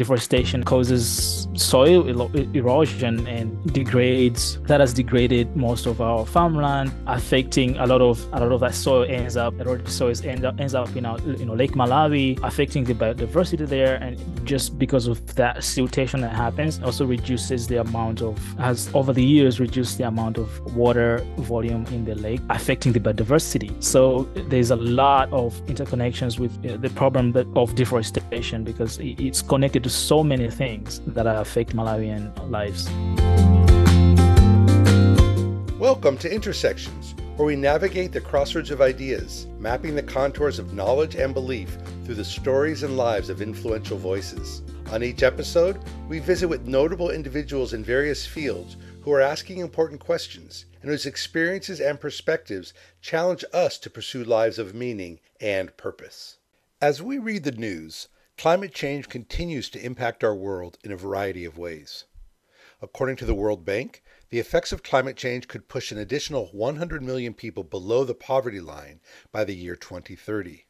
deforestation causes soil erosion and degrades that has degraded most of our farmland affecting a lot of a lot of that soil ends up eroded soil ends up ends up in our you know lake malawi affecting the biodiversity there and just because of that siltation that happens also reduces the amount of has over the years reduced the amount of water volume in the lake affecting the biodiversity. So there's a lot of interconnections with uh, the problem that, of deforestation because it's connected to so many things that affect Malawian lives. Welcome to Intersections, where we navigate the crossroads of ideas, mapping the contours of knowledge and belief through the stories and lives of influential voices. On each episode, we visit with notable individuals in various fields who are asking important questions and whose experiences and perspectives challenge us to pursue lives of meaning and purpose. As we read the news, climate change continues to impact our world in a variety of ways. According to the World Bank, the effects of climate change could push an additional 100 million people below the poverty line by the year 2030.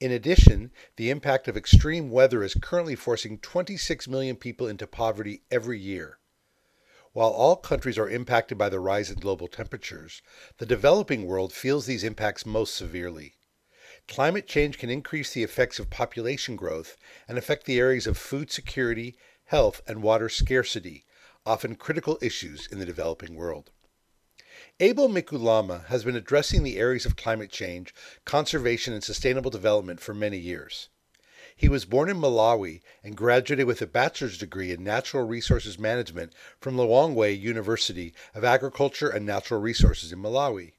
In addition, the impact of extreme weather is currently forcing 26 million people into poverty every year. While all countries are impacted by the rise in global temperatures, the developing world feels these impacts most severely. Climate change can increase the effects of population growth and affect the areas of food security, health, and water scarcity, often critical issues in the developing world. Abel Mikulama has been addressing the areas of climate change, conservation, and sustainable development for many years. He was born in Malawi and graduated with a bachelor's degree in natural resources management from Lilongwe University of Agriculture and Natural Resources in Malawi.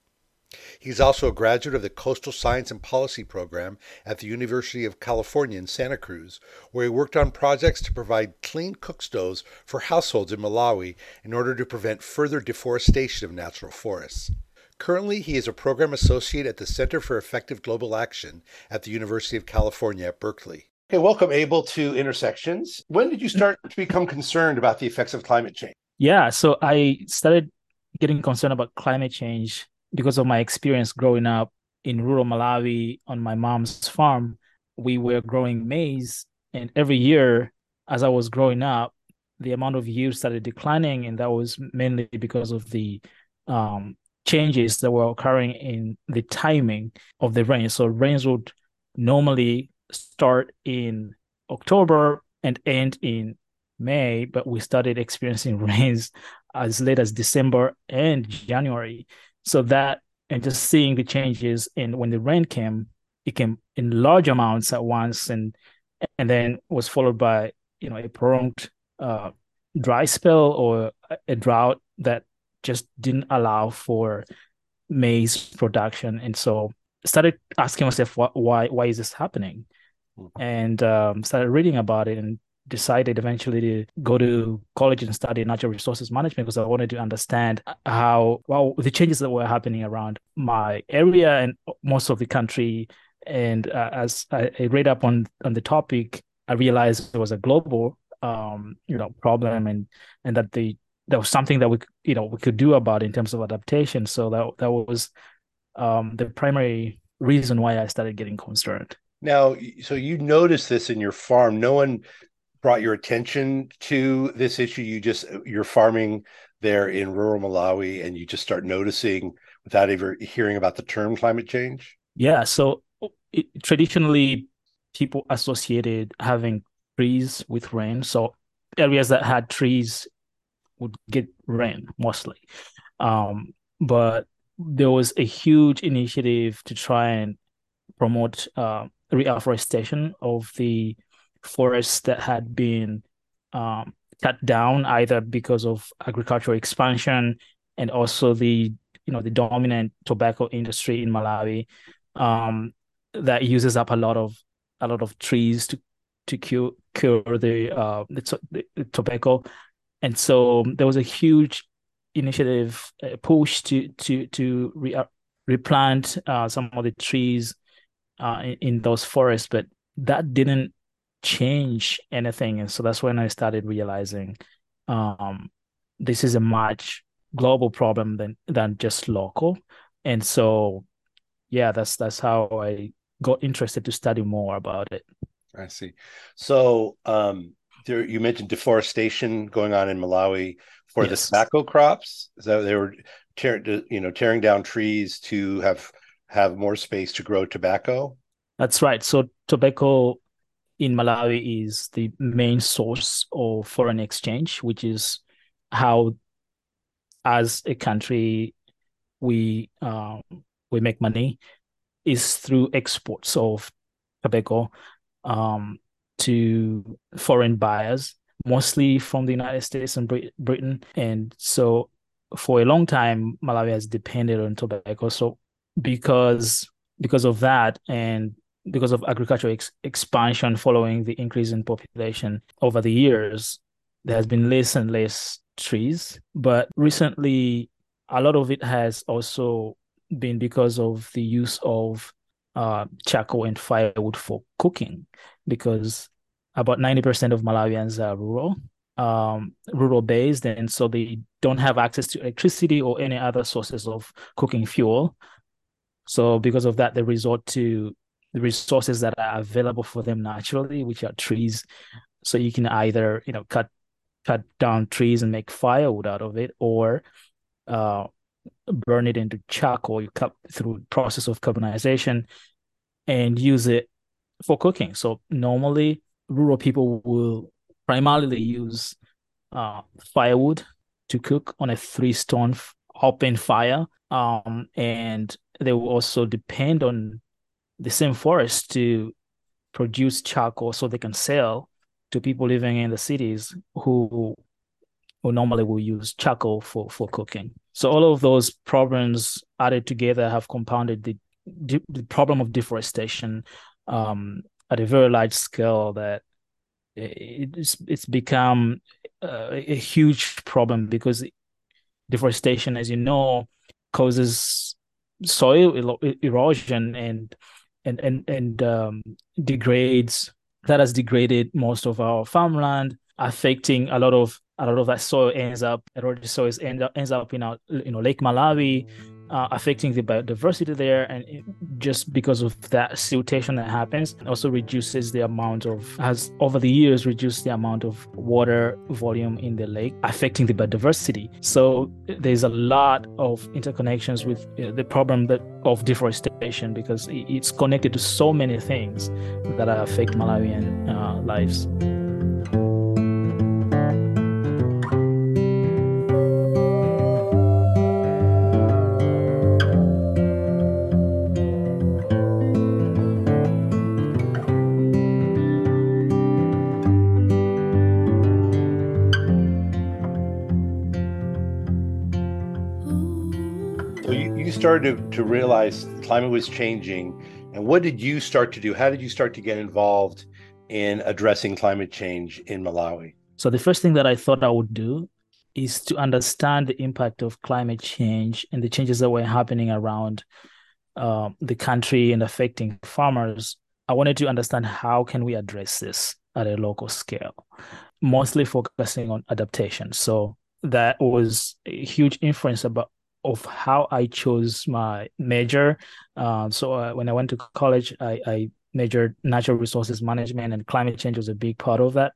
He's also a graduate of the Coastal Science and Policy program at the University of California in Santa Cruz, where he worked on projects to provide clean cook stoves for households in Malawi in order to prevent further deforestation of natural forests. Currently, he is a program associate at the Center for Effective Global Action at the University of California at Berkeley. Hey, welcome, Abel, to Intersections. When did you start to become concerned about the effects of climate change? Yeah, so I started getting concerned about climate change because of my experience growing up in rural Malawi on my mom's farm, we were growing maize. And every year, as I was growing up, the amount of yield started declining. And that was mainly because of the um, changes that were occurring in the timing of the rain. So rains would normally start in October and end in May, but we started experiencing rains as late as December and January. So that and just seeing the changes in when the rain came, it came in large amounts at once, and and then was followed by you know a prolonged uh, dry spell or a drought that just didn't allow for maize production, and so started asking myself why why is this happening, mm-hmm. and um, started reading about it and decided eventually to go to college and study natural resources management because I wanted to understand how well the changes that were happening around my area and most of the country. And uh, as I, read up on on the topic, I realized it was a global um, you know problem and and that the there was something that we you know we could do about in terms of adaptation. So that that was um, the primary reason why I started getting concerned. Now, so you noticed this in your farm. No one brought your attention to this issue? You just you're farming there in rural malawi and you just start noticing without ever hearing about the term climate change? Yeah so it, traditionally people associated having trees with rain so areas that had trees would get rain mostly. Um, but there was a huge initiative to try and promote uh, reforestation of the forests that had been um, cut down either because of agricultural expansion and also the you know the dominant tobacco industry in Malawi um, that uses up a lot of a lot of trees to to cure cure the uh the, the tobacco. And so there was a huge initiative uh, push to to to re- uh, replant uh, some of the trees uh, in, in those forests but that didn't change anything and so that's when i started realizing um, this is a much global problem than than just local and so yeah that's that's how i got interested to study more about it I see. So um, there, you mentioned deforestation going on in Malawi for yes. the tobacco crops. So they were tearing, you know, tearing down trees to have have more space to grow tobacco. That's right. So tobacco in Malawi is the main source of foreign exchange, which is how, as a country, we um, we make money is through exports of tobacco um, to foreign buyers, mostly from the United States and Britain. And so for a long time, Malawi has depended on tobacco. So because because of that and because of agricultural ex- expansion following the increase in population over the years, there has been less and less trees. But recently, a lot of it has also been because of the use of uh, charcoal and firewood for cooking, because about 90% of Malawians are rural, um, rural based, and so they don't have access to electricity or any other sources of cooking fuel. So, because of that, they resort to the resources that are available for them naturally, which are trees. So you can either, you know, cut cut down trees and make firewood out of it, or uh, burn it into charcoal. You cut through process of carbonization and use it for cooking. So normally, rural people will primarily use uh, firewood to cook on a three stone open fire, um, and they will also depend on the same forest to produce charcoal so they can sell to people living in the cities who who normally will use charcoal for for cooking. So all of those problems added together have compounded the the problem of deforestation um, at a very large scale that it's it's become uh, a huge problem because deforestation, as you know, causes soil erosion and and and and um, degrades that has degraded most of our farmland, affecting a lot of a lot of that soil ends up eroded soil ends up ends up in our you know Lake Malawi, uh, affecting the biodiversity there, and it, just because of that siltation that happens, also reduces the amount of has over the years reduced the amount of water volume in the lake, affecting the biodiversity. So there's a lot of interconnections with know, the problem that of deforestation because it's connected to so many things that affect Malawian uh, lives. To, realize climate was changing, and what did you start to do? How did you start to get involved in addressing climate change in Malawi? So, the first thing that I thought I would do is to understand the impact of climate change and the changes that were happening around uh, the country and affecting farmers. I wanted to understand how can we address this at a local scale, mostly focusing on adaptation. So that was a huge influence about of how I chose my major. Uh, so uh, when I went to college, I, I majored natural resources management, and climate change was a big part of that.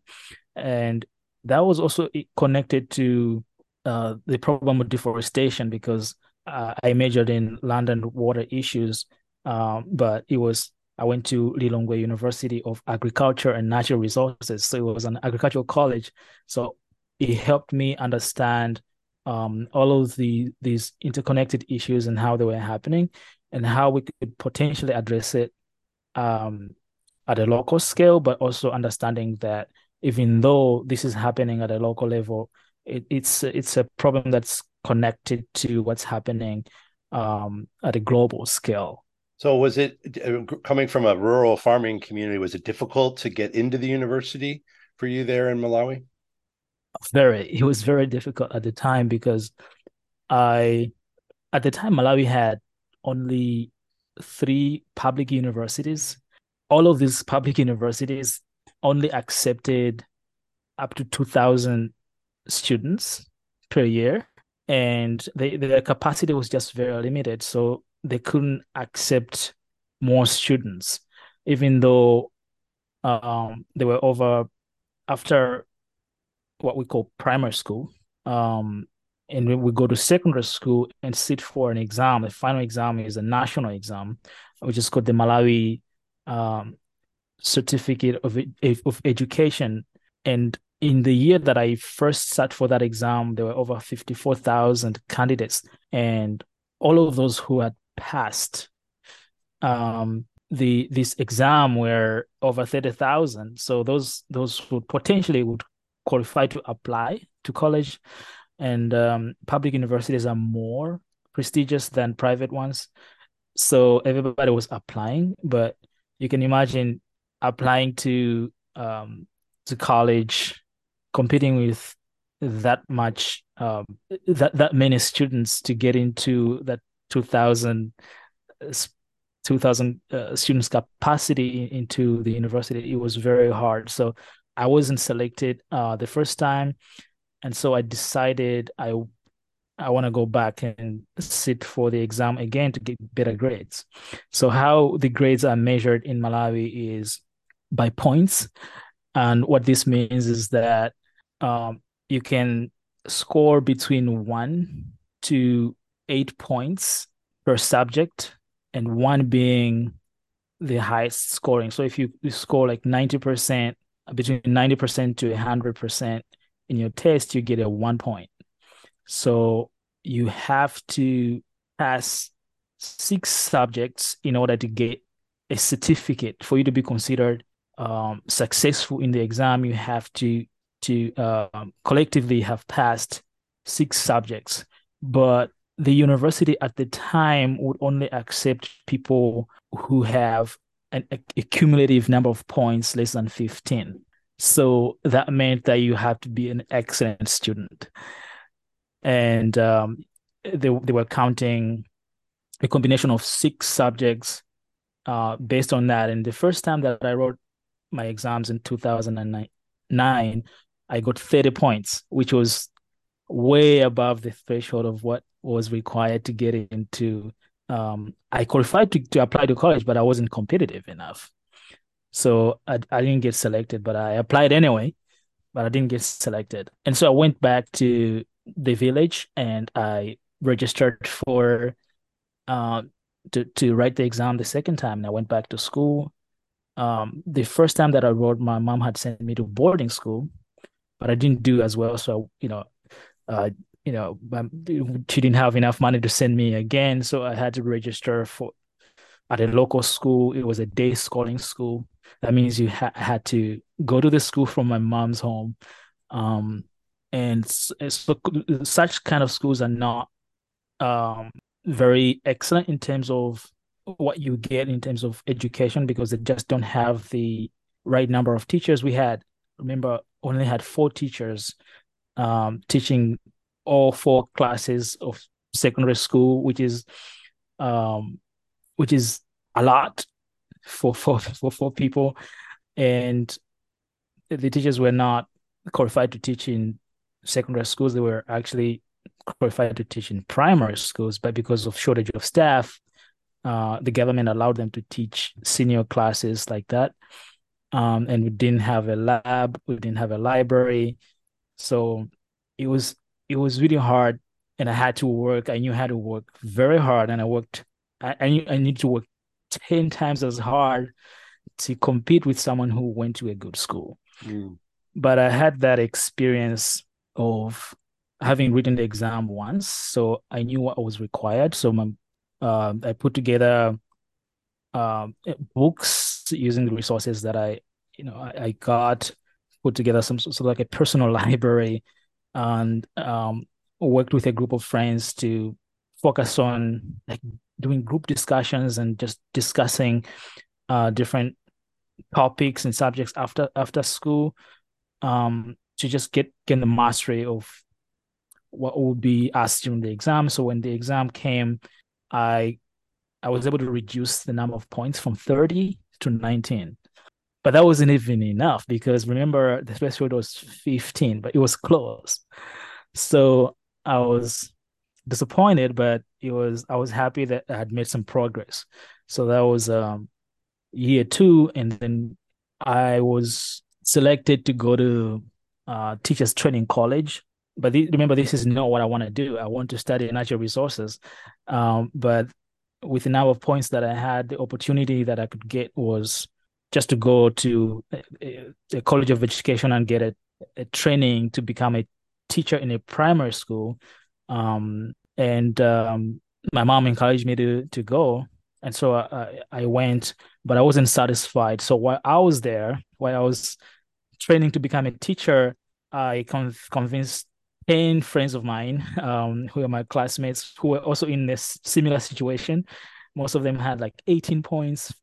And that was also connected to uh, the problem of deforestation because uh, I majored in land and water issues, um, but it was I went to Lilongwe University of Agriculture and Natural Resources, so it was an agricultural college. So it helped me understand um, all of the these interconnected issues and how they were happening and how we could potentially address it um, at a local scale, but also understanding that even though this is happening at a local level, it, it's it's a problem that's connected to what's happening um, at a global scale. So, was it coming from a rural farming community? Was it difficult to get into the university for you there in Malawi? Very it was very difficult at the time because I at the time Malawi had only three public universities. All of these public universities only accepted up to 2000 students per year and they, their capacity was just very limited so they couldn't accept more students even though um, there were over after what we call primary school. Um, and we go to secondary school and sit for an exam, the final exam is a national exam, which is called the Malawi um, Certificate of, of Education. And in the year that I first sat for that exam, there were over 54,000 candidates. And all of those who had passed um, the this exam were over 30,000. So those those who potentially would qualify to apply to college. And um, public universities are more prestigious than private ones. So everybody was applying, but you can imagine applying to um, to college, competing with that much um, that that many students to get into that 2000 2000 uh, students capacity into the university it was very hard so i wasn't selected uh, the first time. And so i decided i i want to go back and sit for the exam again to get better grades. So how the grades are measured in malawi is by points. And what this means is that um, you can score between one to eight points per subject, and one being the highest scoring. So if you, you score like 90%, between 90% to 100% in your test, you get a one point. So you have to pass six subjects in order to get a certificate for you to be considered um, successful in the exam. You have to to uh, collectively have passed six subjects, but the university at the time would only accept people who have an, a, cumulative number of points less than 15. So that meant that you have to be an excellent student. And um, they, they were counting a combination of six subjects uh, based on that. And the first time that I wrote my exams in 2009, I got 30 points, which was way above the threshold of what was required to get into. Um, I qualified to, to apply to college, but I wasn't competitive enough. So I, I didn't get selected, but I applied anyway, but I didn't get selected. And so I went back to the village and I registered for uh, to, to write the exam the second time. And I went back to school. Um, the first time that I wrote, my mom had sent me to boarding school but I didn't do as well. So you know, uh, you know, um, she didn't have enough money to send me again, so I had to register for at a local school. It was a day schooling school. That means you ha- had to go to the school from my mom's home, um, and so, such kind of schools are not um, very excellent in terms of what you get in terms of education because they just don't have the right number of teachers. We had remember only had four teachers um, teaching all four classes of secondary school, which is um, which is a lot for for for four people, and the teachers were not qualified to teach in secondary schools. They were actually qualified to teach in primary schools, but because of shortage of staff, uh, the government allowed them to teach senior classes like that. Um, and we didn't have a lab, we didn't have a library, so it was it was really hard, and I had to work. I knew how to work very hard, and I worked. I I, knew, I need to work ten times as hard to compete with someone who went to a good school. Mm. But I had that experience of having written the exam once, so I knew what was required. So my, uh, I put together um, books using the resources that I, you know, I, I got, put together some sort of like a personal library, and um, worked with a group of friends to focus on like doing group discussions and just discussing uh, different topics and subjects after after school um, to just get get the mastery of what would be asked during the exam. So when the exam came, I I was able to reduce the number of points from 30 to 19. But that wasn't even enough because remember the threshold was 15, but it was close. So I was disappointed, but it was I was happy that I had made some progress. So that was um year two, and then I was selected to go to uh, teachers training college. But th- remember, this is not what I want to do. I want to study natural resources. Um, but with the number of points that I had, the opportunity that I could get was just to go to a, a college of education and get a, a, training to become a teacher in a primary school. Um, and um, my mom encouraged me to to go, and so I, I went, but I wasn't satisfied. So while I was there, while I was training to become a teacher, I con- convinced 10 friends of mine um, who are my classmates who were also in this similar situation. Most of them had like 18 points,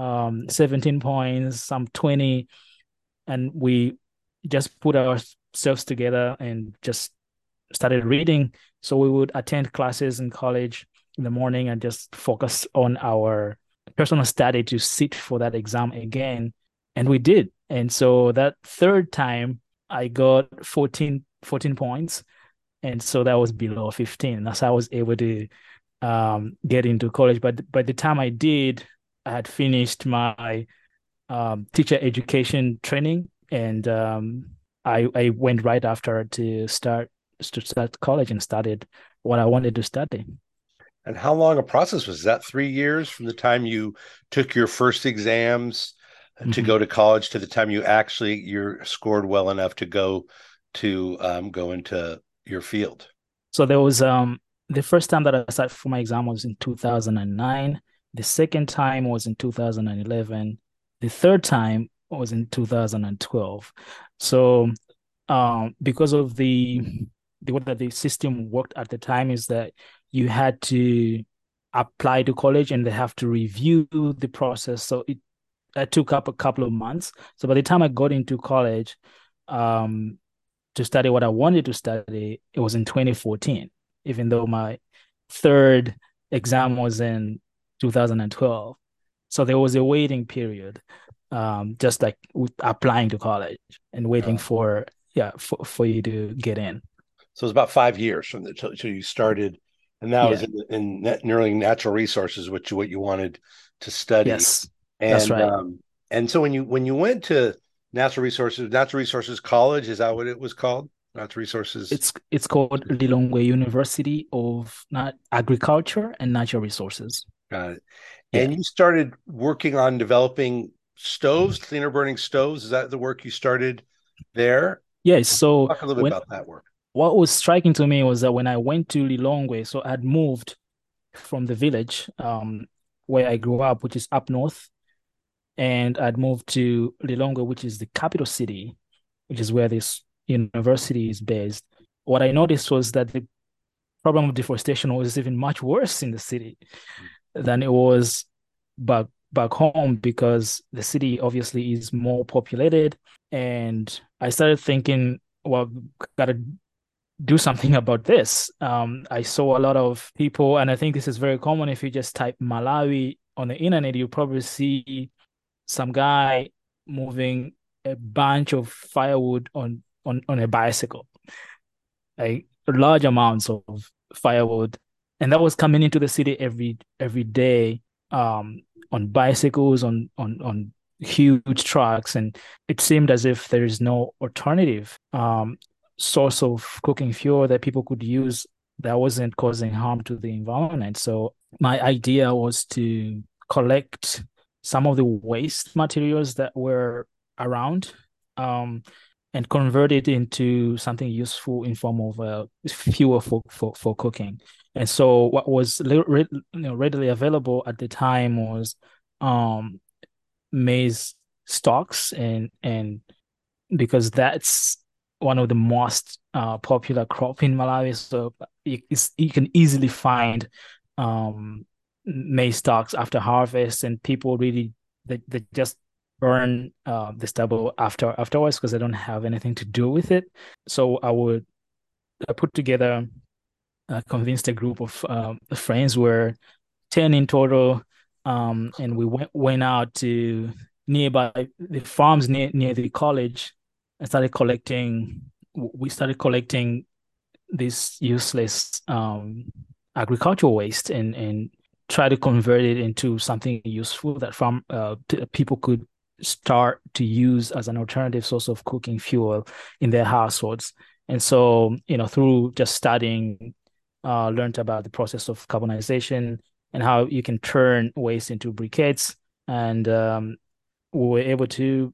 um, 17 points, some 20. And we just put ourselves together and just started reading. So we would attend classes in college in the morning and just focus on our personal study to sit for that exam again. And we did. And so that third time, I got 14, 14 points. And so that was below 15. That's how I was able to um, get into college. But by the time I did, I had finished my um, teacher education training and um, I, I went right after to start to start college and started what I wanted to study. And how long a process was that? Three years from the time you took your first exams mm-hmm. to go to college to the time you actually you're scored well enough to go to um, go into your field. So there was um the first time that I sat for my exam was in 2009. The second time was in 2011. The third time was in 2012. So um, because of the the way that the system worked at the time is that you had to apply to college and they have to review the process. So it, took up a couple of months. So by the time I got into college um, to study what I wanted to study, it was in 2014, even though my third exam was in 2012. So there was a waiting period, um, just like applying to college and waiting for yeah for, for you to get in. So it was about five years from the till, you started and that yeah. was in, in net, nearly natural resources, which what you wanted to study. Yes, and, that's right. Um, and so when you when you went to natural resources, natural resources college, is that what it was called? Natural resources. It's it's called Lilongwe University of Agriculture and Natural Resources. Got it. Yeah. And you started working on developing stoves, cleaner burning stoves. Is that the work you started there? Yes. So talk a little bit about that work what was striking to me was that when I went to Lilongwe, so I'd moved from the village um, where I grew up, which is up north, and I'd moved to Lilongwe, which is the capital city, which is where this university is based. What I noticed was that the problem of deforestation was even much worse in the city than it was back back home because the city obviously is more populated and i started thinking well gotta do something about this. Um, I saw a lot of people, and I think this is very common. If you just type Malawi on the internet, you probably see some guy moving a bunch of firewood on on on a bicycle, like large amounts of firewood, and that was coming into the city every every day um, on bicycles, on on on huge trucks, and it seemed as if there is no alternative. Um, source of cooking fuel that people could use that wasn't causing harm to the environment. So my idea was to collect some of the waste materials that were around um, and convert it into something useful in form of uh, fuel for, for, for cooking. And so what was you know, readily available at the time was um, maize stalks and and because that's one of the most uh, popular crop in Malawi. So you, you can easily find um, maize stalks after harvest, and people really they, they just burn uh, the stubble after afterwards because they don't have anything to do with it. So I would I put together, uh, convinced a group of uh, friends, were ten in total, um, and we went went out to nearby the farms near near the college I started collecting. We started collecting this useless um, agricultural waste and and try to convert it into something useful that farm uh, people could start to use as an alternative source of cooking fuel in their households. And so, you know, through just studying, uh, learned about the process of carbonization and how you can turn waste into briquettes. And um, we were able to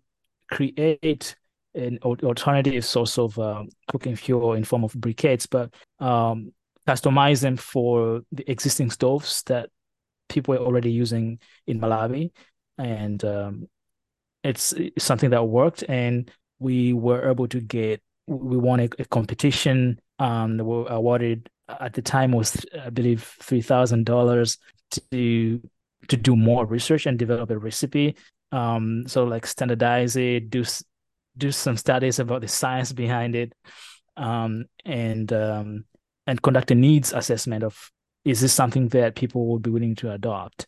create an alternative source of uh, cooking fuel in form of briquettes, but um, customize them for the existing stoves that people are already using in Malawi. And um, it's, it's, something that worked. And we were able to get, we won a, a competition. Um, that were awarded at the time was, I believe, $3,000 to to do more research and develop a recipe. Um so like standardize it do do some studies about the science behind it um and um and conduct a needs assessment of is this something that people would be willing to adopt?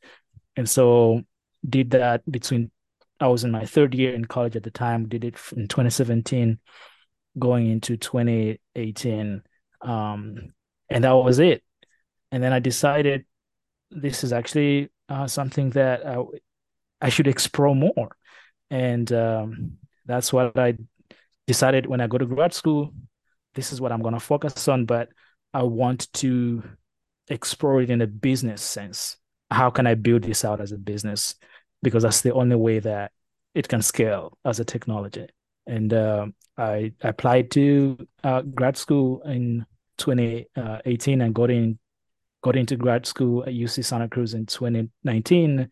And so did that between i was in my third year in college at the time did it in 2017 going into 2018 um and that was it and then i decided this is actually uh, something that I, I should explore more. And um, that's what I decided when I go to grad school. This is what I'm going to focus on, but I want to explore it in a business sense. How can I build this out as a business? Because that's the only way that it can scale as a technology. And uh, I applied to uh, grad school in 2018 and got in got into grad school at UC Santa Cruz in 2019,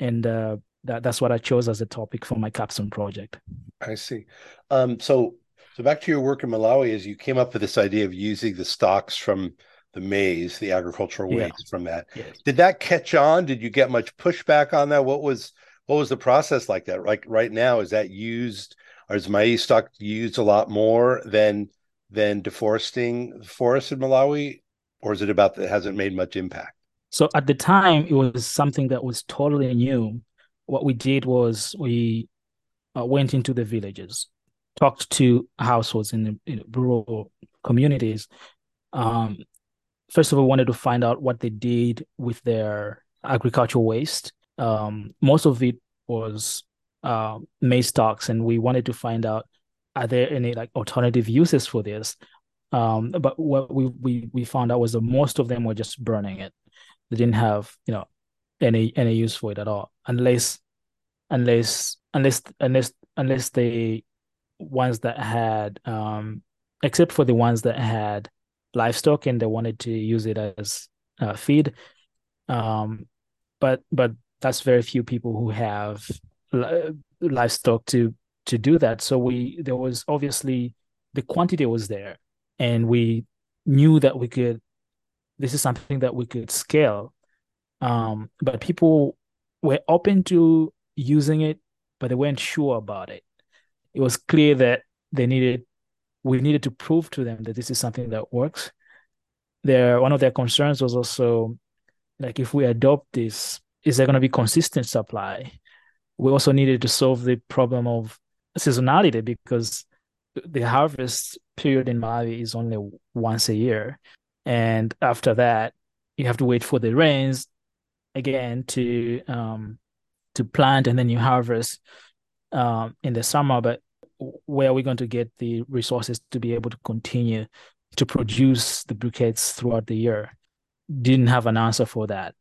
and uh, that, that's what I chose as a topic for my capstone project. I see. Um, so, so back to your work in Malawi, as you came up with this idea of using the stalks from the maize, the agricultural waste yeah. from that. Yes. Did that catch on? Did you get much pushback on that? What was what was the process like that? Like right now, is that used or is maize stalk used a lot more than than deforesting forests in Malawi? or is it about that hasn't made much impact? So at the time, it was something that was totally new. What we did was we uh, went into the villages, talked to households in the in rural communities. Um, first of all, wanted to find out what they did with their agricultural waste. Um, most of it was uh, maize stalks, and we wanted to find out are there any like alternative uses for this um, but what we, we we found out was that most of them were just burning it. They didn't have you know any any use for it at all, unless unless unless unless unless the ones that had um, except for the ones that had livestock and they wanted to use it as uh, feed. Um, but but that's very few people who have li- livestock to to do that. So we there was obviously the quantity was there, and we knew that we could this is something that we could scale. Um, but people were open to using it but they weren't sure about it. It was clear that they needed we needed to prove to them that this is something that works. Their one of their concerns was also like if we adopt this is there going to be consistent supply? We also needed to solve the problem of seasonality because the harvest period in Malawi is only once a year. And after that, you have to wait for the rains again to um, to plant and then you harvest um, in the summer. But where are we going to get the resources to be able to continue to produce the briquettes throughout the year? Didn't have an answer for that.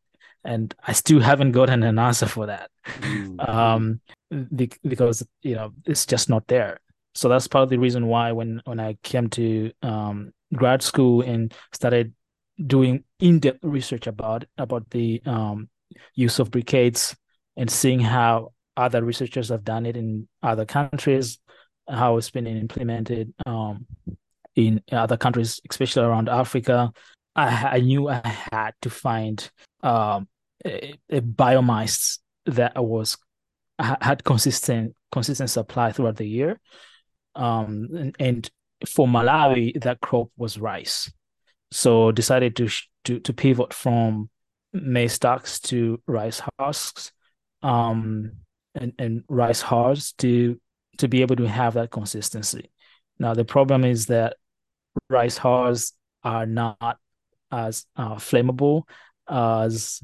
And I still haven't gotten an answer for that. Mm-hmm. Um, because you know it's just not there so that's part of the reason why when when I came to um, grad school and started doing in-depth research about about the um, use of briquettes and seeing how other researchers have done it in other countries, how it's been implemented um, in other countries, especially around Africa. I, I knew I had to find um, a, a biomass that was had consistent consistent supply throughout the year um, and, and, for Malawi, that crop was rice. So decided to to to pivot from maize stalks to rice husks, um, and and rice husks to to be able to have that consistency. Now the problem is that rice husks are not as uh, flammable as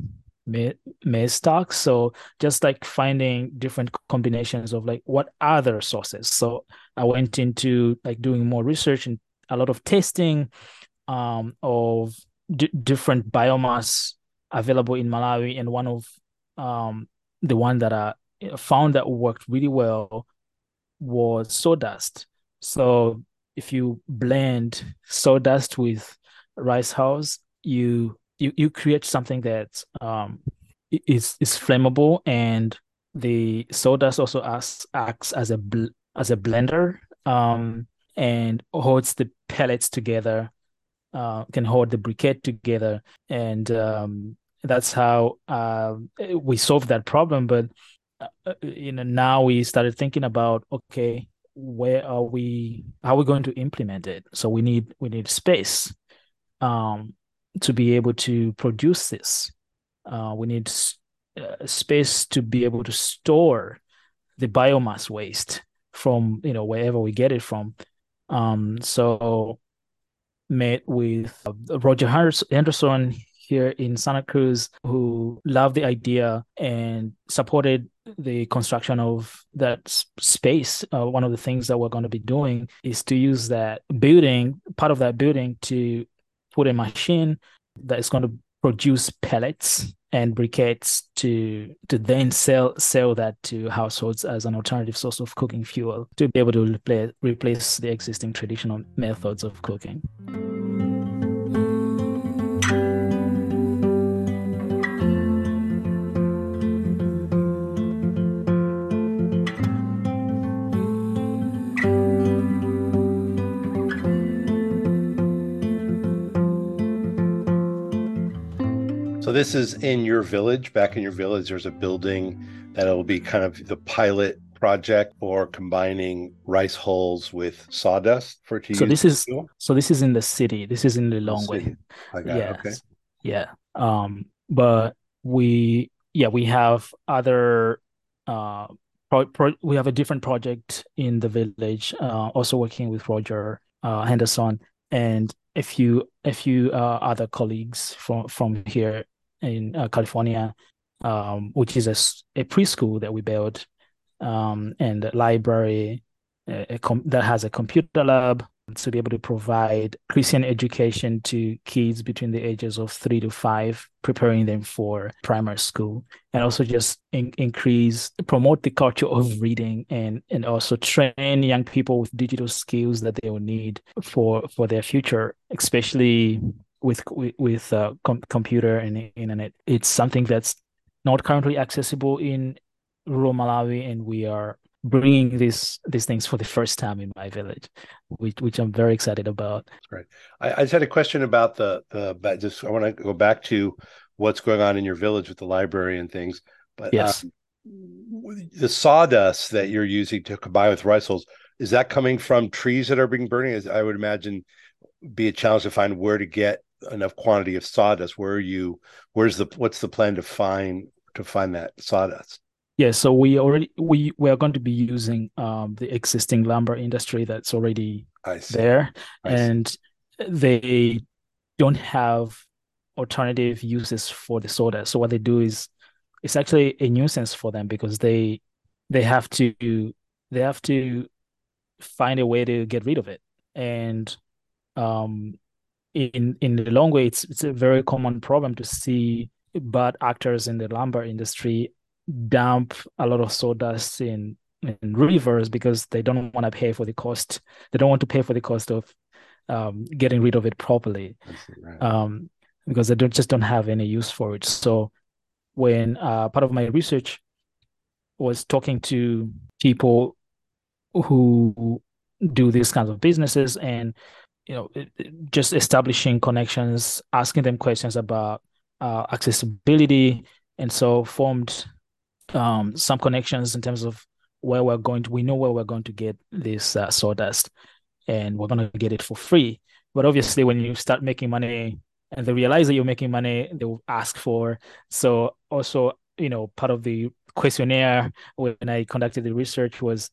maize stalk. So just like finding different combinations of like what other sources. So I went into like doing more research and a lot of testing um, of d- different biomass available in Malawi, and one of um, the one that I found that worked really well was sawdust. So if you blend sawdust with rice husk, you you you create something that um is is flammable and the sawdust also acts acts as a bl- as a blender um and holds the pellets together uh, can hold the briquette together and um that's how uh, we solved that problem. But uh, you know now we started thinking about okay where are we how are we going to implement it? So we need we need space um to be able to produce this uh, we need uh, space to be able to store the biomass waste from you know wherever we get it from um so met with uh, roger henderson here in Santa Cruz who loved the idea and supported the construction of that space. Uh, one of the things that we're going to be doing is to use that building, part of that building, to put a machine that is going to produce pellets and briquettes to to then sell sell that to households as an alternative source of cooking fuel to be able to replace replace the existing traditional methods of cooking. This is in your village. Back in your village, there's a building that'll be kind of the pilot project for combining rice hulls with sawdust for to so this is so this is in the city. This is in Lilongwe yeah okay. Yeah. Um but we yeah we have other uh pro, pro, we have a different project in the village uh also working with roger uh henderson. And a few a few uh, other colleagues from from here in uh, California, um, which is a, a preschool that we built um, and a library a, a com- that has a computer lab to be able to provide Christian education to kids between the ages of three to five, preparing them for primary school, and also just in- increase, promote the culture of reading, and and also train young people with digital skills that they will need for for their future, especially with with uh, com- computer and internet. It's something that's not currently accessible in rural Malawi, and we are bringing these these things for the first time in my village, which which I'm very excited about. That's great. I, I just had a question about the the just I want to go back to what's going on in your village with the library and things. But yes, um, the sawdust that you're using to combine with rice hulls is that coming from trees that are being burning? As I would imagine, be a challenge to find where to get enough quantity of sawdust where are you where's the what's the plan to find to find that sawdust? Yeah so we already we we are going to be using um the existing lumber industry that's already there I and see. they don't have alternative uses for the sawdust. So what they do is it's actually a nuisance for them because they they have to they have to find a way to get rid of it. And um in in Lilongwe, it's it's a very common problem to see bad actors in the lumber industry dump a lot of sawdust in in rivers because they don't want to pay for the cost. They don't want to pay for the cost of um, getting rid of it properly, right. um, because they don't just don't have any use for it. So when uh, part of my research was talking to people who do these kinds of businesses and you know just establishing connections asking them questions about uh, accessibility and so formed um, some connections in terms of where we're going to we know where we're going to get this uh, sawdust and we're going to get it for free. But obviously when you start making money and they realize that you're making money they will ask for. So also you know part of the questionnaire when i conducted the research was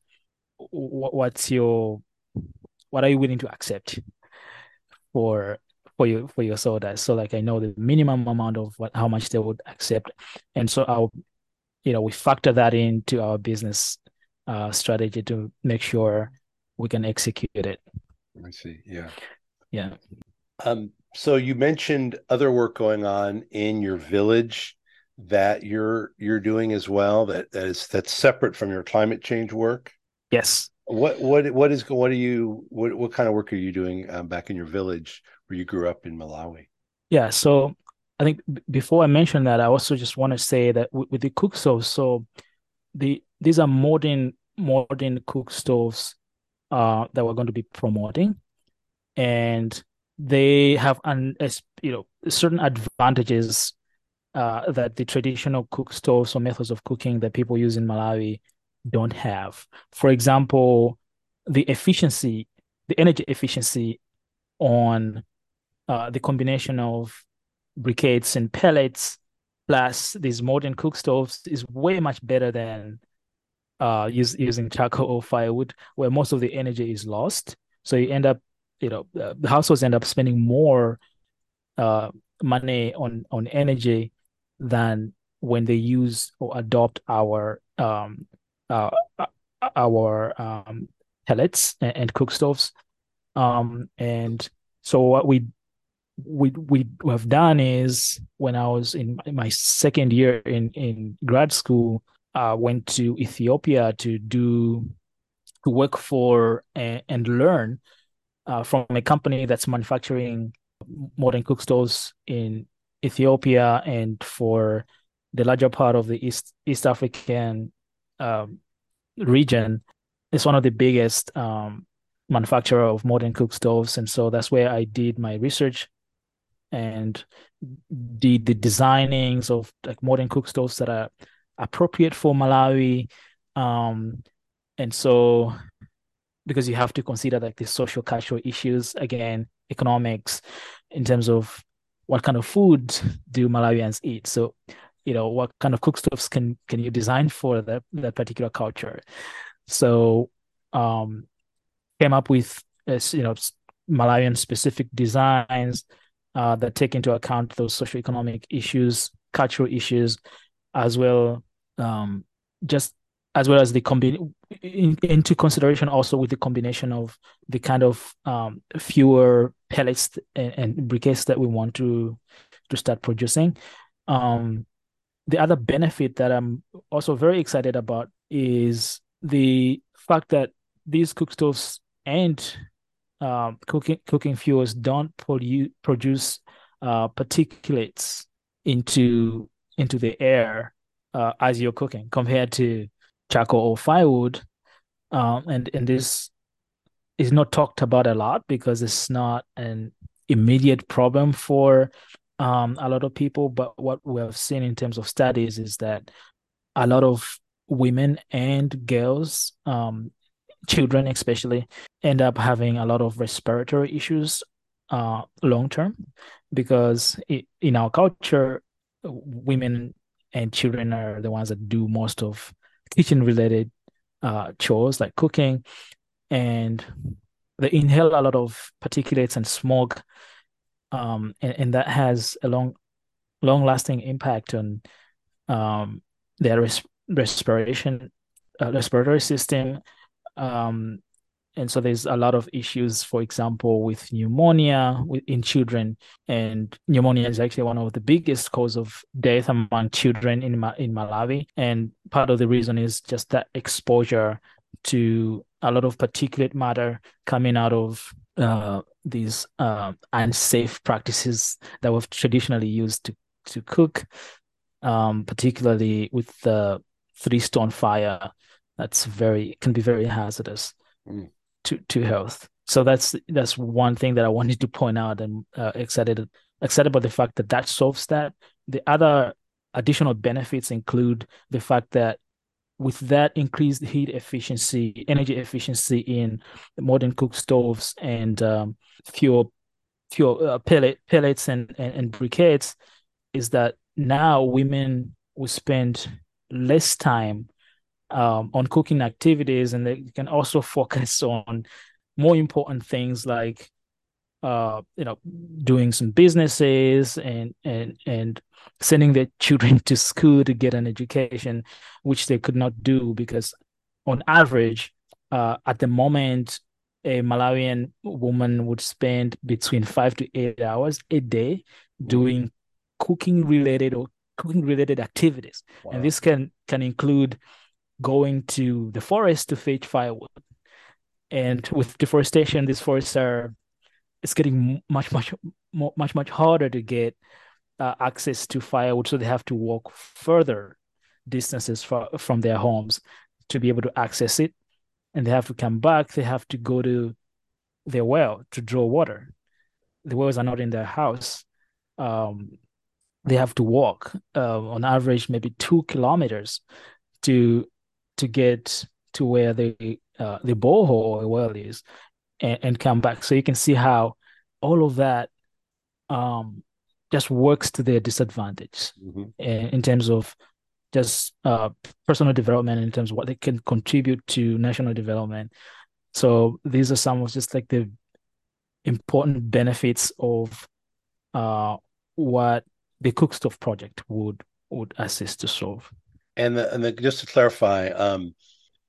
what's your what are you willing to accept for for your for your soda. So like I know the minimum amount of what how much they would accept, and so I'll you know we factor that into our business uh, strategy to make sure we can execute it. I see. Yeah. Yeah. Um, so you mentioned other work going on in your village that you're you're doing as well that, that is that's separate from your climate change work. Yes. What what what is what are you what what kind of work are you doing um, back in your village where you grew up in Malawi? Yeah. So I think b- before I mention that, I also just want to say that with, with the cook stoves, so the these are modern modern cook stoves uh, that we're going to be promoting, and they have an you know certain advantages uh, that the traditional cook stoves or methods of cooking that people use in Malawi don't have. For example, the efficiency, the energy efficiency on uh, the combination of briquettes and pellets plus these modern cook stoves is way much better than uh use, using charcoal or firewood where most of the energy is lost so you end up you know uh, the households end up spending more uh money on on energy than when they use or adopt our um uh, our um pellets and, and cook stoves. Um and so what we we we have done is when I was in my second year in in grad school, I uh, went to Ethiopia to do to work for and, and learn uh, from a company that's manufacturing modern cook stoves in Ethiopia and for the larger part of the East East African um, region. is one of the biggest um, manufacturer of modern cook stoves, and so that's where I did my research and the the designings of like modern cook stoves that are appropriate for Malawi. Um, and so because you have to consider like the social cultural issues again, economics in terms of what kind of food do Malawians eat. So, you know, what kind of cook stoves can can you design for that that particular culture? So um came up with as you know Malawian specific designs uh, that take into account those socioeconomic issues, cultural issues, as well, um, just as well as the combine in, into consideration also with the combination of the kind of um, fuel pellets and, and briquettes that we want to to start producing. Um, the other benefit that I'm also very excited about is the fact that these cook stoves and um, cooking cooking fuels don't produce produce uh, particulates into into the air uh, as you're cooking compared to charcoal or firewood. Um, and and this is not talked about a lot because it's not an immediate problem for um, a lot of people. But what we have seen in terms of studies is that a lot of women and girls um, children especially end up having a lot of respiratory issues uh, long term because it, in our culture women and children are the ones that do most of kitchen related uh, chores like cooking and they inhale a lot of particulates and smoke um, and, and that has a long long lasting impact on um, their res- respiration uh, respiratory system um, and so there's a lot of issues, for example, with pneumonia in children, and pneumonia is actually one of the biggest cause of death among children in in Malawi. And part of the reason is just that exposure to a lot of particulate matter coming out of uh, these uh, unsafe practices that we've traditionally used to to cook, um, particularly with the three stone fire that's very can be very hazardous mm. to to health. So that's that's one thing that I wanted to point out and uh, excited excited about the fact that that solves that. The other additional benefits include the fact that with that increased heat efficiency, energy efficiency in modern cook stoves and um, fuel fuel uh, pellet pellets and, and and briquettes, is that now women will spend less time um, on cooking activities and they can also focus on more important things like uh, you know, doing some businesses and and and sending their children to school to get an education, which they could not do because, on average, uh, at the moment, a Malawian woman would spend between five to eight hours a day doing cooking related or cooking related activities, wow. and this can can include going to the forest to fetch firewood. And with deforestation, these forests are it's getting much much more, much much harder to get uh, access to firewood, so they have to walk further distances for, from their homes to be able to access it, and they have to come back. They have to go to their well to draw water. The wells are not in their house. Um, they have to walk uh, on average maybe two kilometers to to get to where the uh, the borehole or well is and, and come back. So you can see how all of that um, just works to their disadvantage mm-hmm. in, in, terms of just uh, personal development, in terms of what they can contribute to national development. So these are some of just like the important benefits of uh, what the Cookstove project would would assist to solve. And the, and the, just to clarify, um,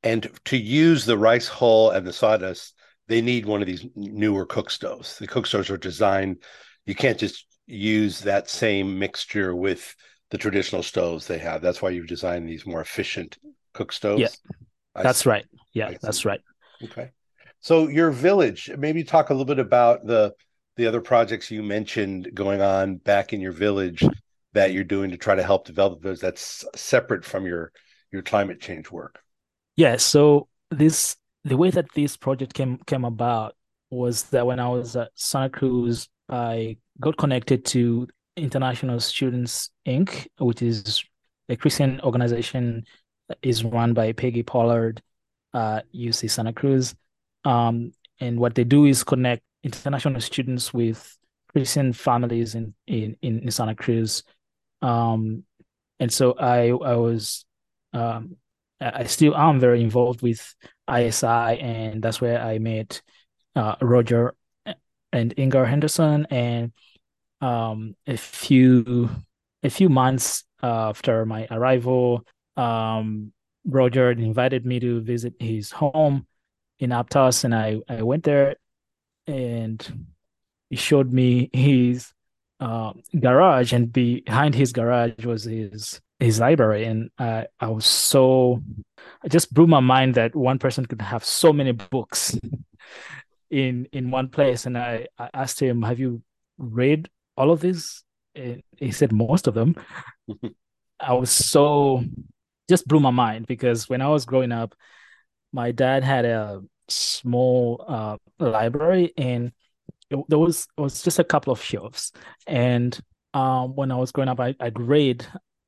and to use the rice hull and the sawdust, they need one of these newer cook stoves. The cook stoves are designed. You can't just use that same mixture with the traditional stoves they have. That's why you've designed these more efficient cook stoves. Yeah, that's see. right. Yeah, that's right. Okay. So your village, maybe talk a little bit about the the other projects you mentioned going on back in your village that you're doing to try to help develop those that's separate from your your climate change work yeah so this the way that this project came came about was that when i was at santa cruz i got connected to international students inc which is a christian organization that is run by peggy pollard at uc santa cruz. Um, and what they do is connect international students with Christian families in in in, Santa Cruz, um, and so I I was um, I still am very involved with ISI, and that's where I met uh, Roger and Ingar Henderson, and um, a few a few months after my arrival, um, Roger invited me to visit his home in Aptos, and I I went there and he showed me his uh, garage, and behind his garage was his his library, and I I was so I just blew my mind that one person could have so many books in in one place, and I, I asked him, "Have you read all of these?" He said most of them. I was so just blew my mind because when I was growing up, my dad had a small uh, library and it, there was it was just a couple of shelves and um, when i was growing up I, i'd read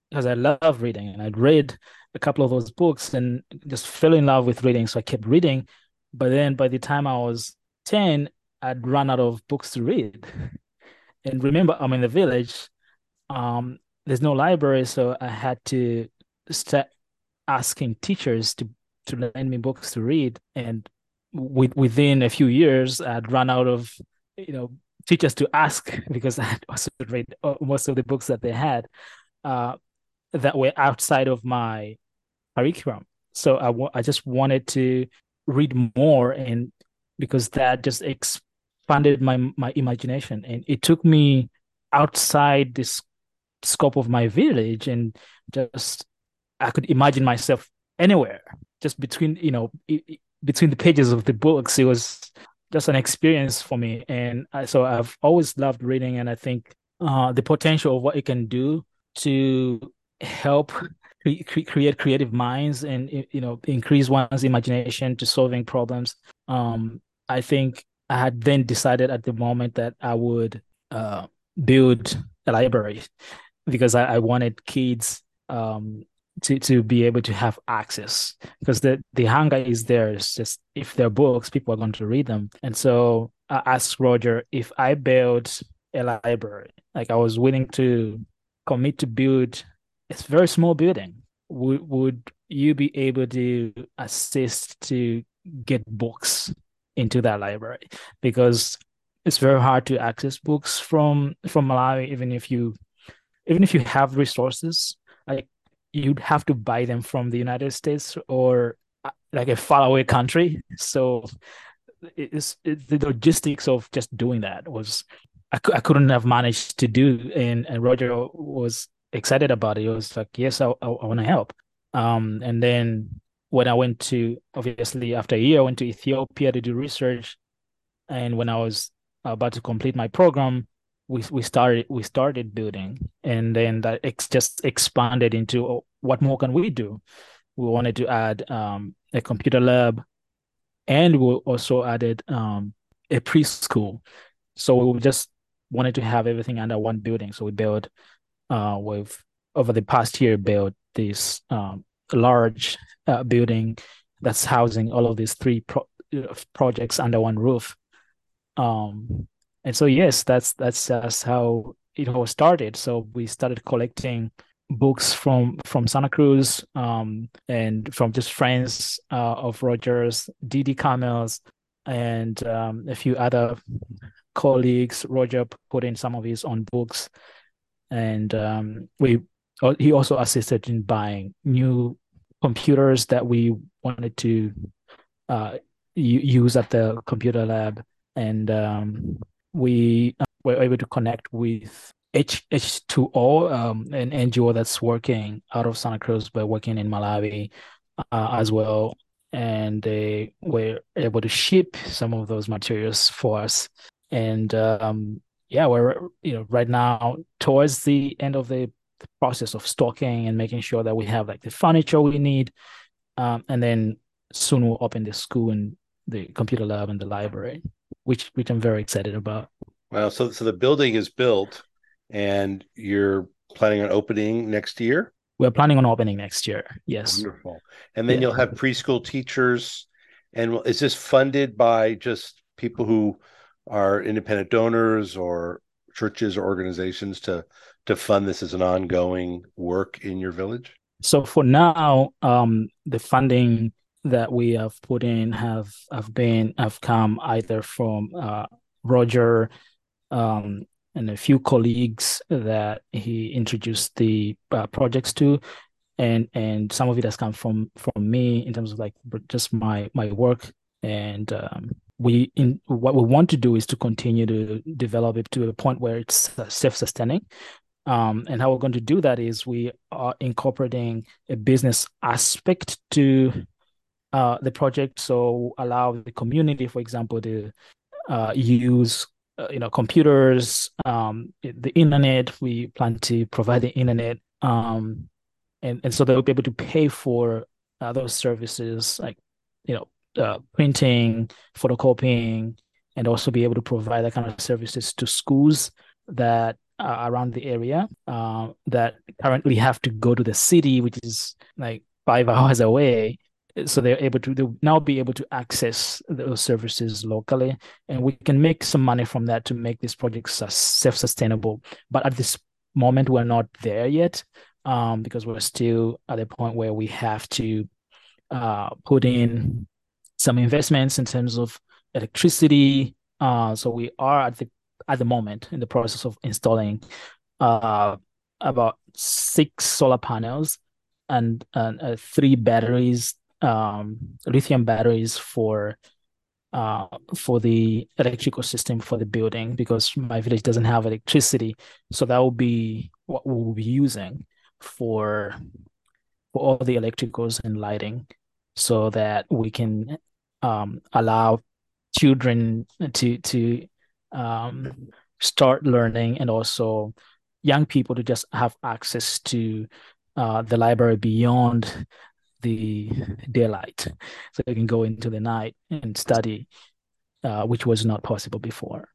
because i love reading and i'd read a couple of those books and just fell in love with reading so i kept reading but then by the time i was 10 i'd run out of books to read and remember i'm in the village um, there's no library so i had to start asking teachers to to lend me books to read and with, within a few years, I'd run out of you know teachers to ask because I had also read uh, most of the books that they had uh, that were outside of my curriculum. So I, w- I just wanted to read more, and because that just expanded my my imagination, and it took me outside this scope of my village, and just I could imagine myself anywhere, just between you know. Between the pages of the books, it was just an experience for me. And I, so I've always loved reading, and I think uh, the potential of what it can do to help cre- create creative minds and you know increase one's imagination to solving problems. Um, I think I had then decided at the moment that I would uh, build a library because I, I wanted kids um, to to be able to have access because the the hunger is there. It's just if they're books, people are going to read them. And so I asked Roger if I build a library, like I was willing to commit to build a very small building. Would would you be able to assist to get books into that library? Because it's very hard to access books from from Malawi, even if you even if you have resources. Like you'd have to buy them from the United States or uh, like a faraway country. So it's it, the logistics of just doing that was I, I couldn't have managed to do and, and roger was excited about it he was like yes i, I, I want to help um, and then when i went to obviously after a year i went to ethiopia to do research and when i was about to complete my program we we started we started building and then that ex- just expanded into oh, what more can we do we wanted to add um, a computer lab and we also added um, a preschool. So we just wanted to have everything under one building. So we built, uh, with over the past year, built this um, large uh, building that's housing all of these three pro- uh, projects under one roof. Um, and so yes, that's that's just how it all started. So we started collecting books from from Santa Cruz um, and from just friends uh, of Rogers, Didi Camels, and um, a few other colleagues. Roger put in some of his own books, and um, we he also assisted in buying new computers that we wanted to uh, use at the computer lab, and um, we uh, were able to connect with H H2O, um, an NGO that's working out of Santa Cruz but working in Malawi uh, as well, and they were able to ship some of those materials for us. And um, yeah, we're you know right now towards the end of the process of stocking and making sure that we have like the furniture we need, um, and then soon we'll open the school and the computer lab and the library, which which I'm very excited about. Wow! So so the building is built and you're planning on opening next year? We're planning on opening next year. Yes. Wonderful. And then yeah. you'll have preschool teachers. And is this funded by just people who are independent donors or churches or organizations to to fund this as an ongoing work in your village? So for now, um, the funding that we have put in have have been have come either from uh, Roger um, and a few colleagues that he introduced the uh, projects to. And and some of it has come from from me in terms of like just my my work. And um, we in what we want to do is to continue to develop it to a point where it's self-sustaining um, and how we're going to do that is we are incorporating a business aspect to uh, the project. So allow the community for example to uh, use uh, you know computers um, the internet. We plan to provide the internet um, and, and so they'll be able to pay for those services like you know uh, printing photocopying and also be able to provide that kind of services to schools that are around the area uh, that currently have to go to the city which is like five hours away. So they're able to they'll now be able to access those services locally and we can make some money from that to make these projects self-sustainable. But at this moment we're not there yet um, because we're still at a point where we have to uh, put in some investments in terms of electricity. Uh, so we are at the at the moment in the process of installing uh, about six solar panels and, and uh, three batteries um, lithium batteries for uh, for the electrical system for the building because my village doesn't have electricity. So that will be what we'll be using for for all the electricals and lighting, so that we can um, allow children to to um, start learning and also young people to just have access to uh, the library beyond the daylight. So they can go into the night and study uh, which was not possible before.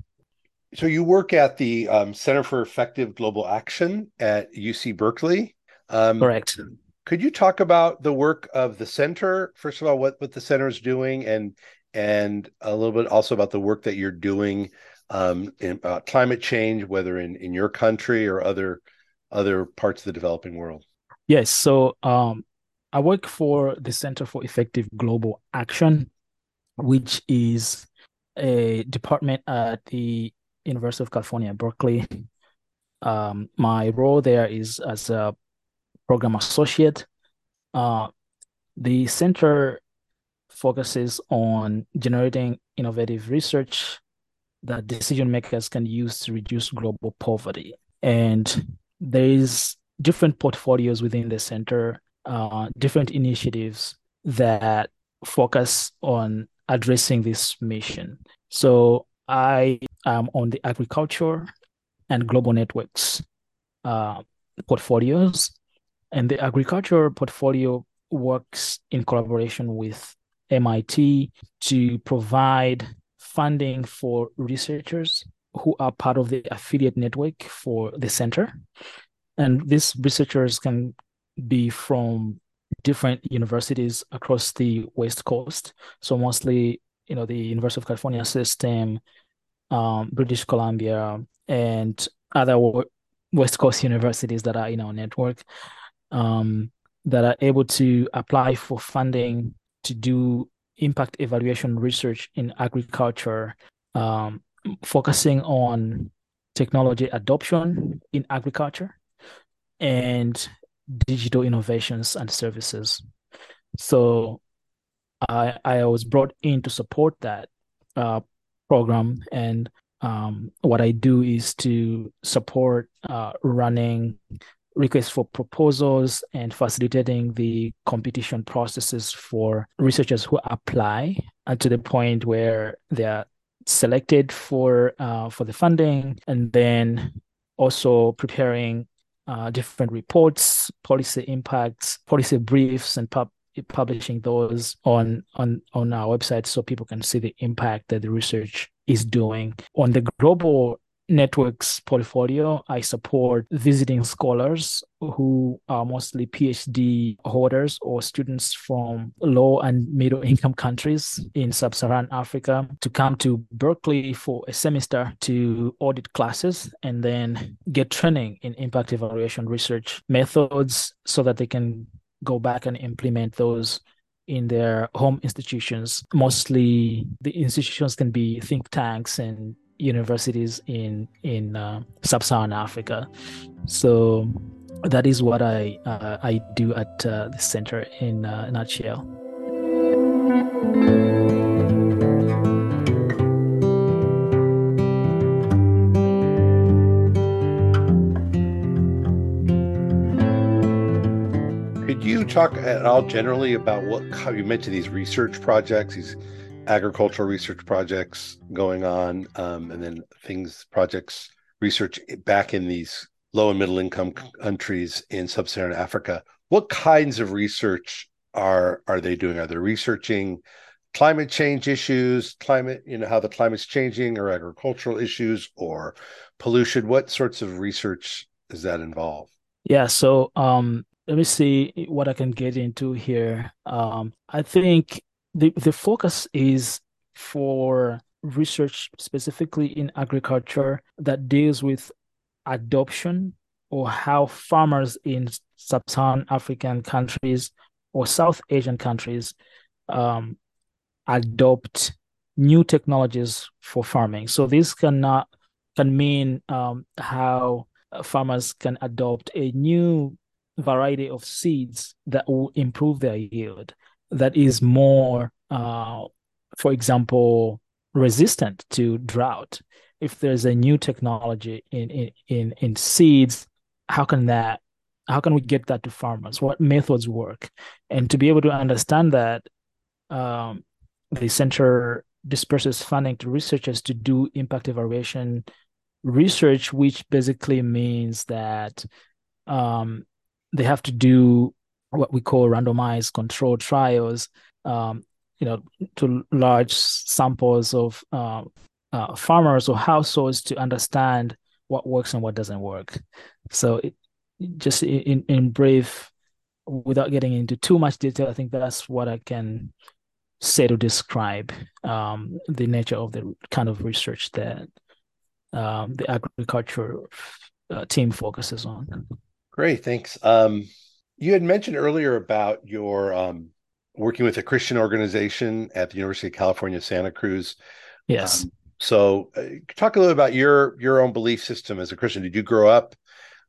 So you work at the um, center for effective global action at uc berkeley. Um, correct. could you talk about the work of the center? First of all what, what the center is doing and and a little bit also about the work that you're doing um, in uh, climate change whether in in your country or other other parts of the developing world yes so um, I work for the Center for Effective Global Action, which is a department at the University of California, Berkeley. Um, my role there is as a program associate. Uh, the center focuses on generating innovative research that decision makers can use to reduce global poverty. And there is different portfolios within the center, uh, different initiatives that focus on addressing this mission. So I am on the agriculture and global networks uh, portfolios, and the agriculture portfolio works in collaboration with MIT to provide funding for researchers who are part of the affiliate network for the center. And these researchers can be from different universities across the West Coast. So mostly, you know, the University of California system, um, British Columbia, and other West Coast universities that are in our network um, that are able to apply for funding to do impact evaluation research in agriculture, um, focusing on technology adoption in agriculture and digital innovations and services. So I I was brought in to support that uh, program, and um, what I do is to support uh, running requests for proposals and facilitating the competition processes for researchers who apply uh, to the point where they are selected for uh, for the funding and then also preparing uh, different reports policy impacts policy briefs and pub- publishing those on on on our website so people can see the impact that the research is doing. On the global networks portfolio, I support visiting scholars who are mostly PhD holders or students from low and middle income countries in sub Saharan Africa to come to Berkeley for a semester to audit classes and then get training in impact evaluation research methods so that they can go back and implement those in their home institutions. Mostly the institutions can be think tanks and universities in in uh, sub-Saharan Africa. So that is what I uh, I do at uh, the center in uh, nutshell. Could you talk at all generally about what you mentioned these research projects, these agricultural research projects going on, um, and then things, projects, research back in these low and middle income countries in sub-Saharan Africa. What kinds of research are are they doing? Are they researching climate change issues, climate, you know, how the climate's changing, or agricultural issues, or pollution? What sorts of research does that involve? Yeah, so um, let me see what I can get into here. Um, I think the, the focus is for research specifically in agriculture that deals with adoption or how farmers in sub-Saharan African countries or South Asian countries um, adopt new technologies for farming. So this cannot can mean um, how farmers can adopt a new variety of seeds that will improve their yield that is more, uh, for example, resistant to drought. If there's a new technology in in in, in seeds, how can that how can we get that to farmers? What methods work? And to be able to understand that, um, the center disperses funding to researchers to do impact evaluation research, which basically means that um, they have to do what we call randomized controlled trials, um, you know, to large samples of uh, uh, farmers or households to understand what works and what doesn't work. So, it, just in in brief, without getting into too much detail, I think that's what I can say to describe um, the nature of the kind of research that um, the agriculture uh, team focuses on. Great, thanks. Um, you had mentioned earlier about your um, working with a Christian organization at the University of California, Santa Cruz. Yes. Um, so, uh, talk a little about your your own belief system as a Christian. Did you grow up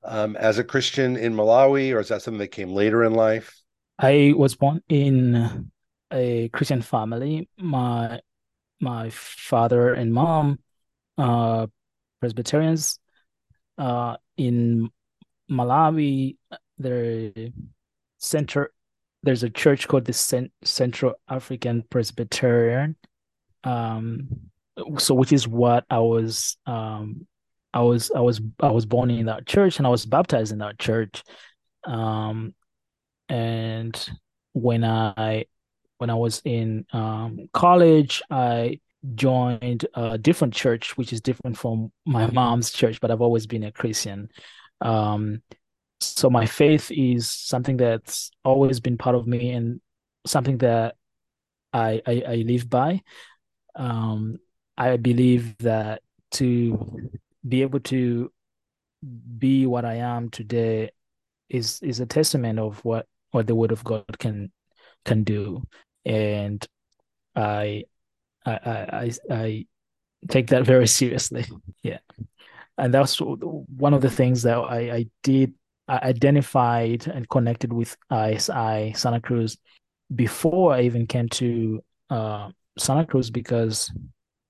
um, as a Christian in Malawi, or is that something that came later in life? I was born in a Christian family. My my father and mom uh Presbyterians. Uh, in Malawi, there center there's a church called the Central African Presbyterian. Um, so which is what I was um I was I was I was born in that church and I was baptized in that church. Um and when I when I was in um, college, I joined a different church, which is different from my mom's church, but I've always been a Christian. So my faith is something that's always been part of me and something that I I, I live by. Um, I believe that to be able to be what I am today is is a testament of what what the Word of God can can do, and I I I I take that very seriously. Yeah, and that's one of the things that I I did identified and connected with ISI Santa Cruz before I even came to uh, Santa Cruz because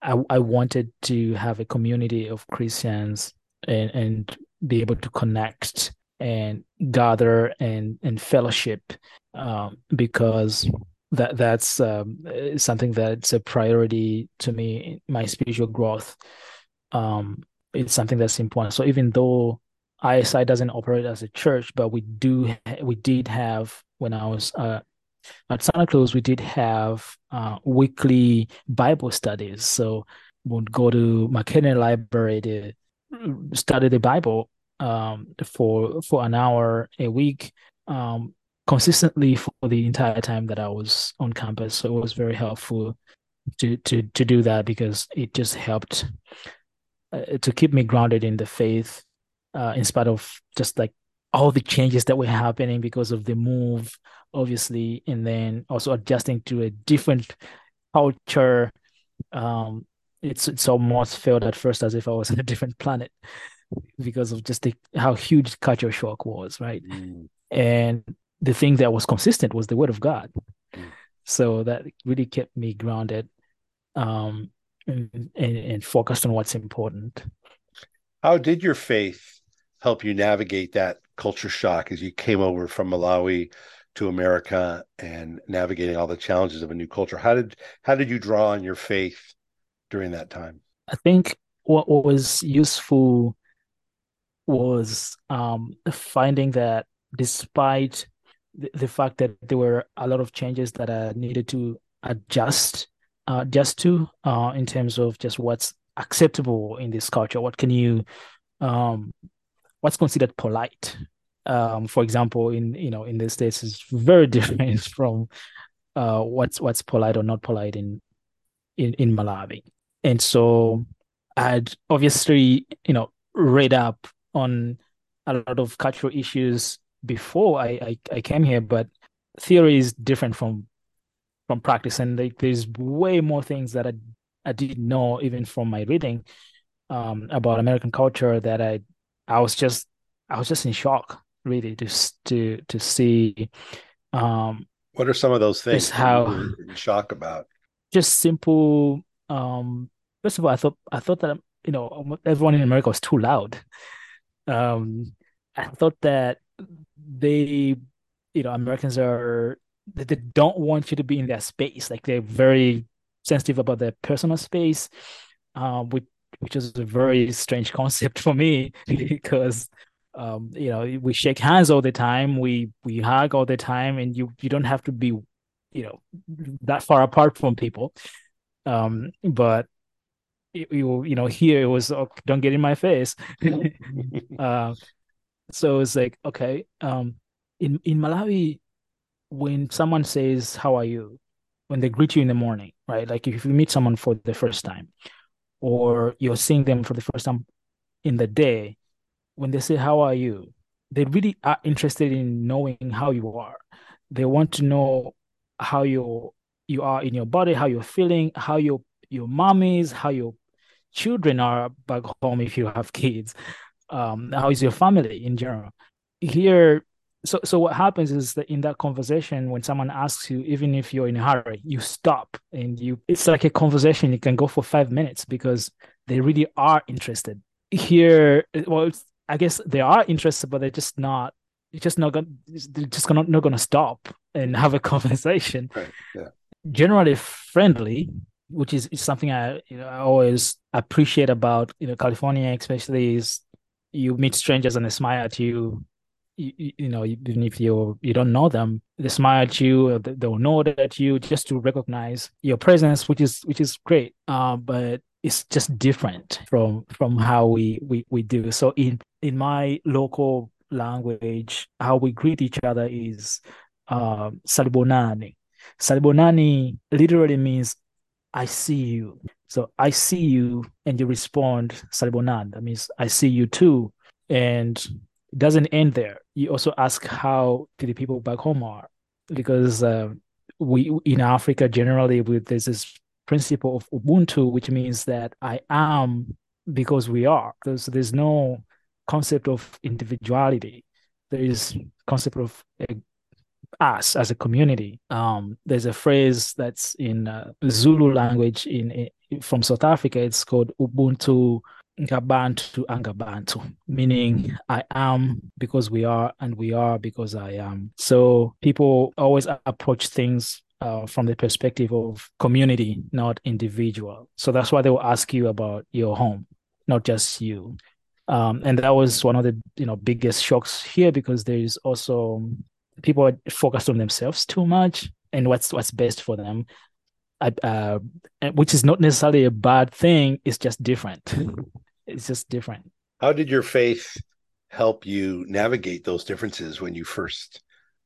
I, I wanted to have a community of Christians and, and be able to connect and gather and, and fellowship um, because that that's um, something that's a priority to me my spiritual growth. Um, it's something that's important. So even though ISI doesn't operate as a church but we do we did have when I was uh, at Santa Cruz, we did have uh, weekly Bible studies. So we'd go to McHenry Library to study the Bible um, for for an hour a week, um, consistently for the entire time that I was on campus. So it was very helpful to to to do that because it just helped uh, to keep me grounded in the faith, uh, in spite of just like all the changes that were happening because of the move obviously, and then also adjusting to a different culture. Um, it's it's almost felt at first as if I was on a different planet because of just the, how huge culture shock was, right? Mm. And the thing that was consistent was the word of God. Mm. So that really kept me grounded um, and, and, and focused on what's important. How did your faith help you navigate that culture shock as you came over from Malawi to America and navigating all the challenges of a new culture. How did how did you draw on your faith during that time? I think what, was useful was um, finding that despite the, the, fact that there were a lot of changes that I needed to adjust uh, just to uh, in terms of just what's acceptable in this culture, what can you um, what's considered polite um, for example, in you know in the states is very different from uh, what's what's polite or not polite in in in Malawi. And so I'd obviously you know read up on a lot of cultural issues before I I, I came here, but theory is different from from practice, and like, there's way more things that I I didn't know even from my reading um, about American culture that I I was just I was just in shock really just to to see um what are some of those things how in shock about? Just simple um first of all i thought i thought that you know everyone in america was too loud. Um i thought that they you know americans are they, they don't want you to be in their space. Like they're very sensitive about their personal space um which which is a very strange concept for me because um, you know, we shake hands all the time, we we hug all the time, and you you don't have to be, you know, that far apart from people. Um, but you you know, here it was oh, don't get in my face. uh, so it's like okay, um, in in Malawi, when someone says how are you, when they greet you in the morning, right? Like if you meet someone for the first time, or you're seeing them for the first time in the day when they say, How are you? They really are interested in knowing how you are. They want to know how you you are in your body, how you're feeling, how your your mom is, how your children are back home if you have kids, um, how is your family in general. Here, so so what happens is that in that conversation, when someone asks you, even if you're in a hurry, you stop and you it's like a conversation. You can go for five minutes because they really are interested. Here, well, I guess they are interested, but they're just not. You're just not gonna. They're just gonna not gonna stop and have a conversation. Right. Yeah. Generally friendly, which is, is something I you know I always appreciate about you know California, especially is you meet strangers and they smile at you. You, you know, even if you you don't know them, they smile at you. They'll nod at you just to recognize your presence, which is which is great. Uh, but it's just different from from how we we we do. So in in my local language, how we greet each other is uh, salibonani. Salibonani literally means I see you. So I see you and you respond Salibonan. That means I see you too. And it doesn't end there. You also ask how the people back home are. Because uh, we in Africa generally with there's this principle of Ubuntu, which means that I am because we are. There's there's no concept of individuality. There is concept of a us as a community. Um, there's a phrase that's in uh, Zulu language in, in, from South Africa. It's called Ubuntu Ngabantu Angabantu, meaning I am because we are, and we are because I am. So people always approach things uh, from the perspective of community, not individual. So that's why they will ask you about your home, not just you. Um, and that was one of the you know biggest shocks here because there is also people are focused on themselves too much and what's what's best for them uh, which is not necessarily a bad thing it's just different it's just different. How did your faith help you navigate those differences when you first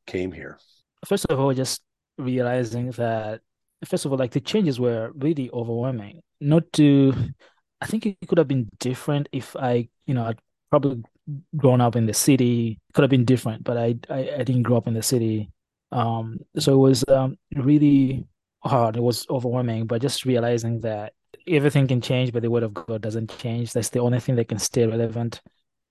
came here? First of all just realizing that first of all like the changes were really overwhelming. Not to i think it could have been different if i you know i'd probably grown up in the city. Could have been different but I, I i, didn't grow up in the city. Um so it was um really hard. It was overwhelming but just realizing that everything can change but the word of god doesn't change that's the only thing that can stay relevant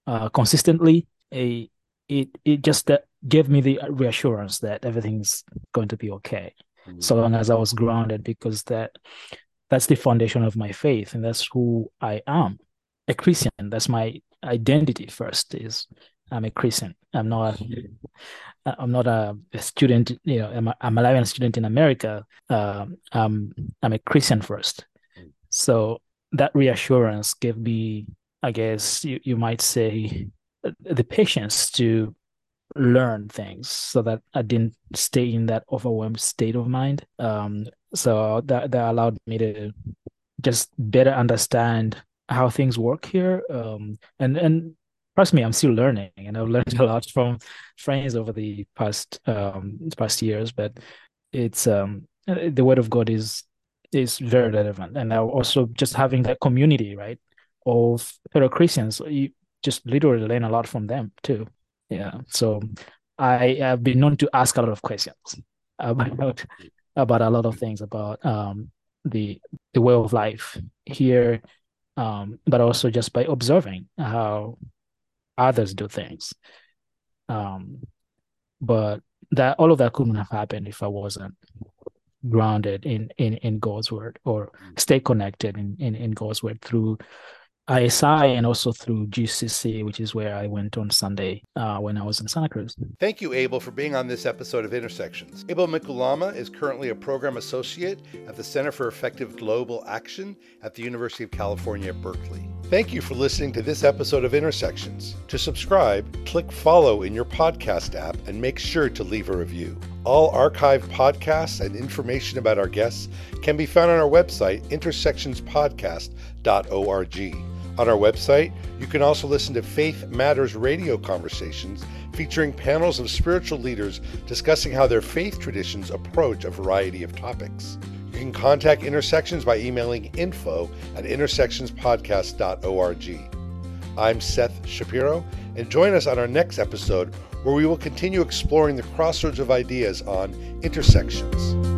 uh consistently a it it just uh, gave me the reassurance that everything's going to be okay mm-hmm. so long as i was grounded because that that's the foundation of my faith and that's who i am a christian that's my identity first is I'm a Christian. I'm not. I'm not a, student. You know, I'm a, I'm a Malawian student in America. Uh, I'm I'm a Christian first. So that reassurance gave me, I guess you, you might say, the patience to learn things, so that I didn't stay in that overwhelmed state of mind. Um, so that that allowed me to just better understand how things work here. Um, and and trust me, I'm still learning, and I've learned a lot from friends over the past um past years. But it's um the word of God is is very relevant, and also just having that community, right, of fellow Christians, you just literally learn a lot from them too. Yeah, so I have been known to ask a lot of questions about about a lot of things about um the the way of life here um, but also just by observing how others do things. Um, but that all of that couldn't have happened if I wasn't grounded in in in God's word or mm. stay connected in in, in God's word through ISI and also through GCC, which is where I went on Sunday uh, when I was in Santa Cruz. Thank you, Abel, for being on this episode of Intersections. Abel Mikulama is currently a program associate at the Center for Effective Global Action at the University of California Berkeley. Thank you for listening to this episode of Intersections. To subscribe, click follow in your podcast app and make sure to leave a review. All archived podcasts and information about our guests can be found on our website, intersectionspodcast.org. On our website, you can also listen to Faith Matters radio conversations featuring panels of spiritual leaders discussing how their faith traditions approach a variety of topics. You can contact Intersections by emailing info at intersectionspodcast.org. I'm Seth Shapiro, and join us on our next episode where we will continue exploring the crossroads of ideas on intersections.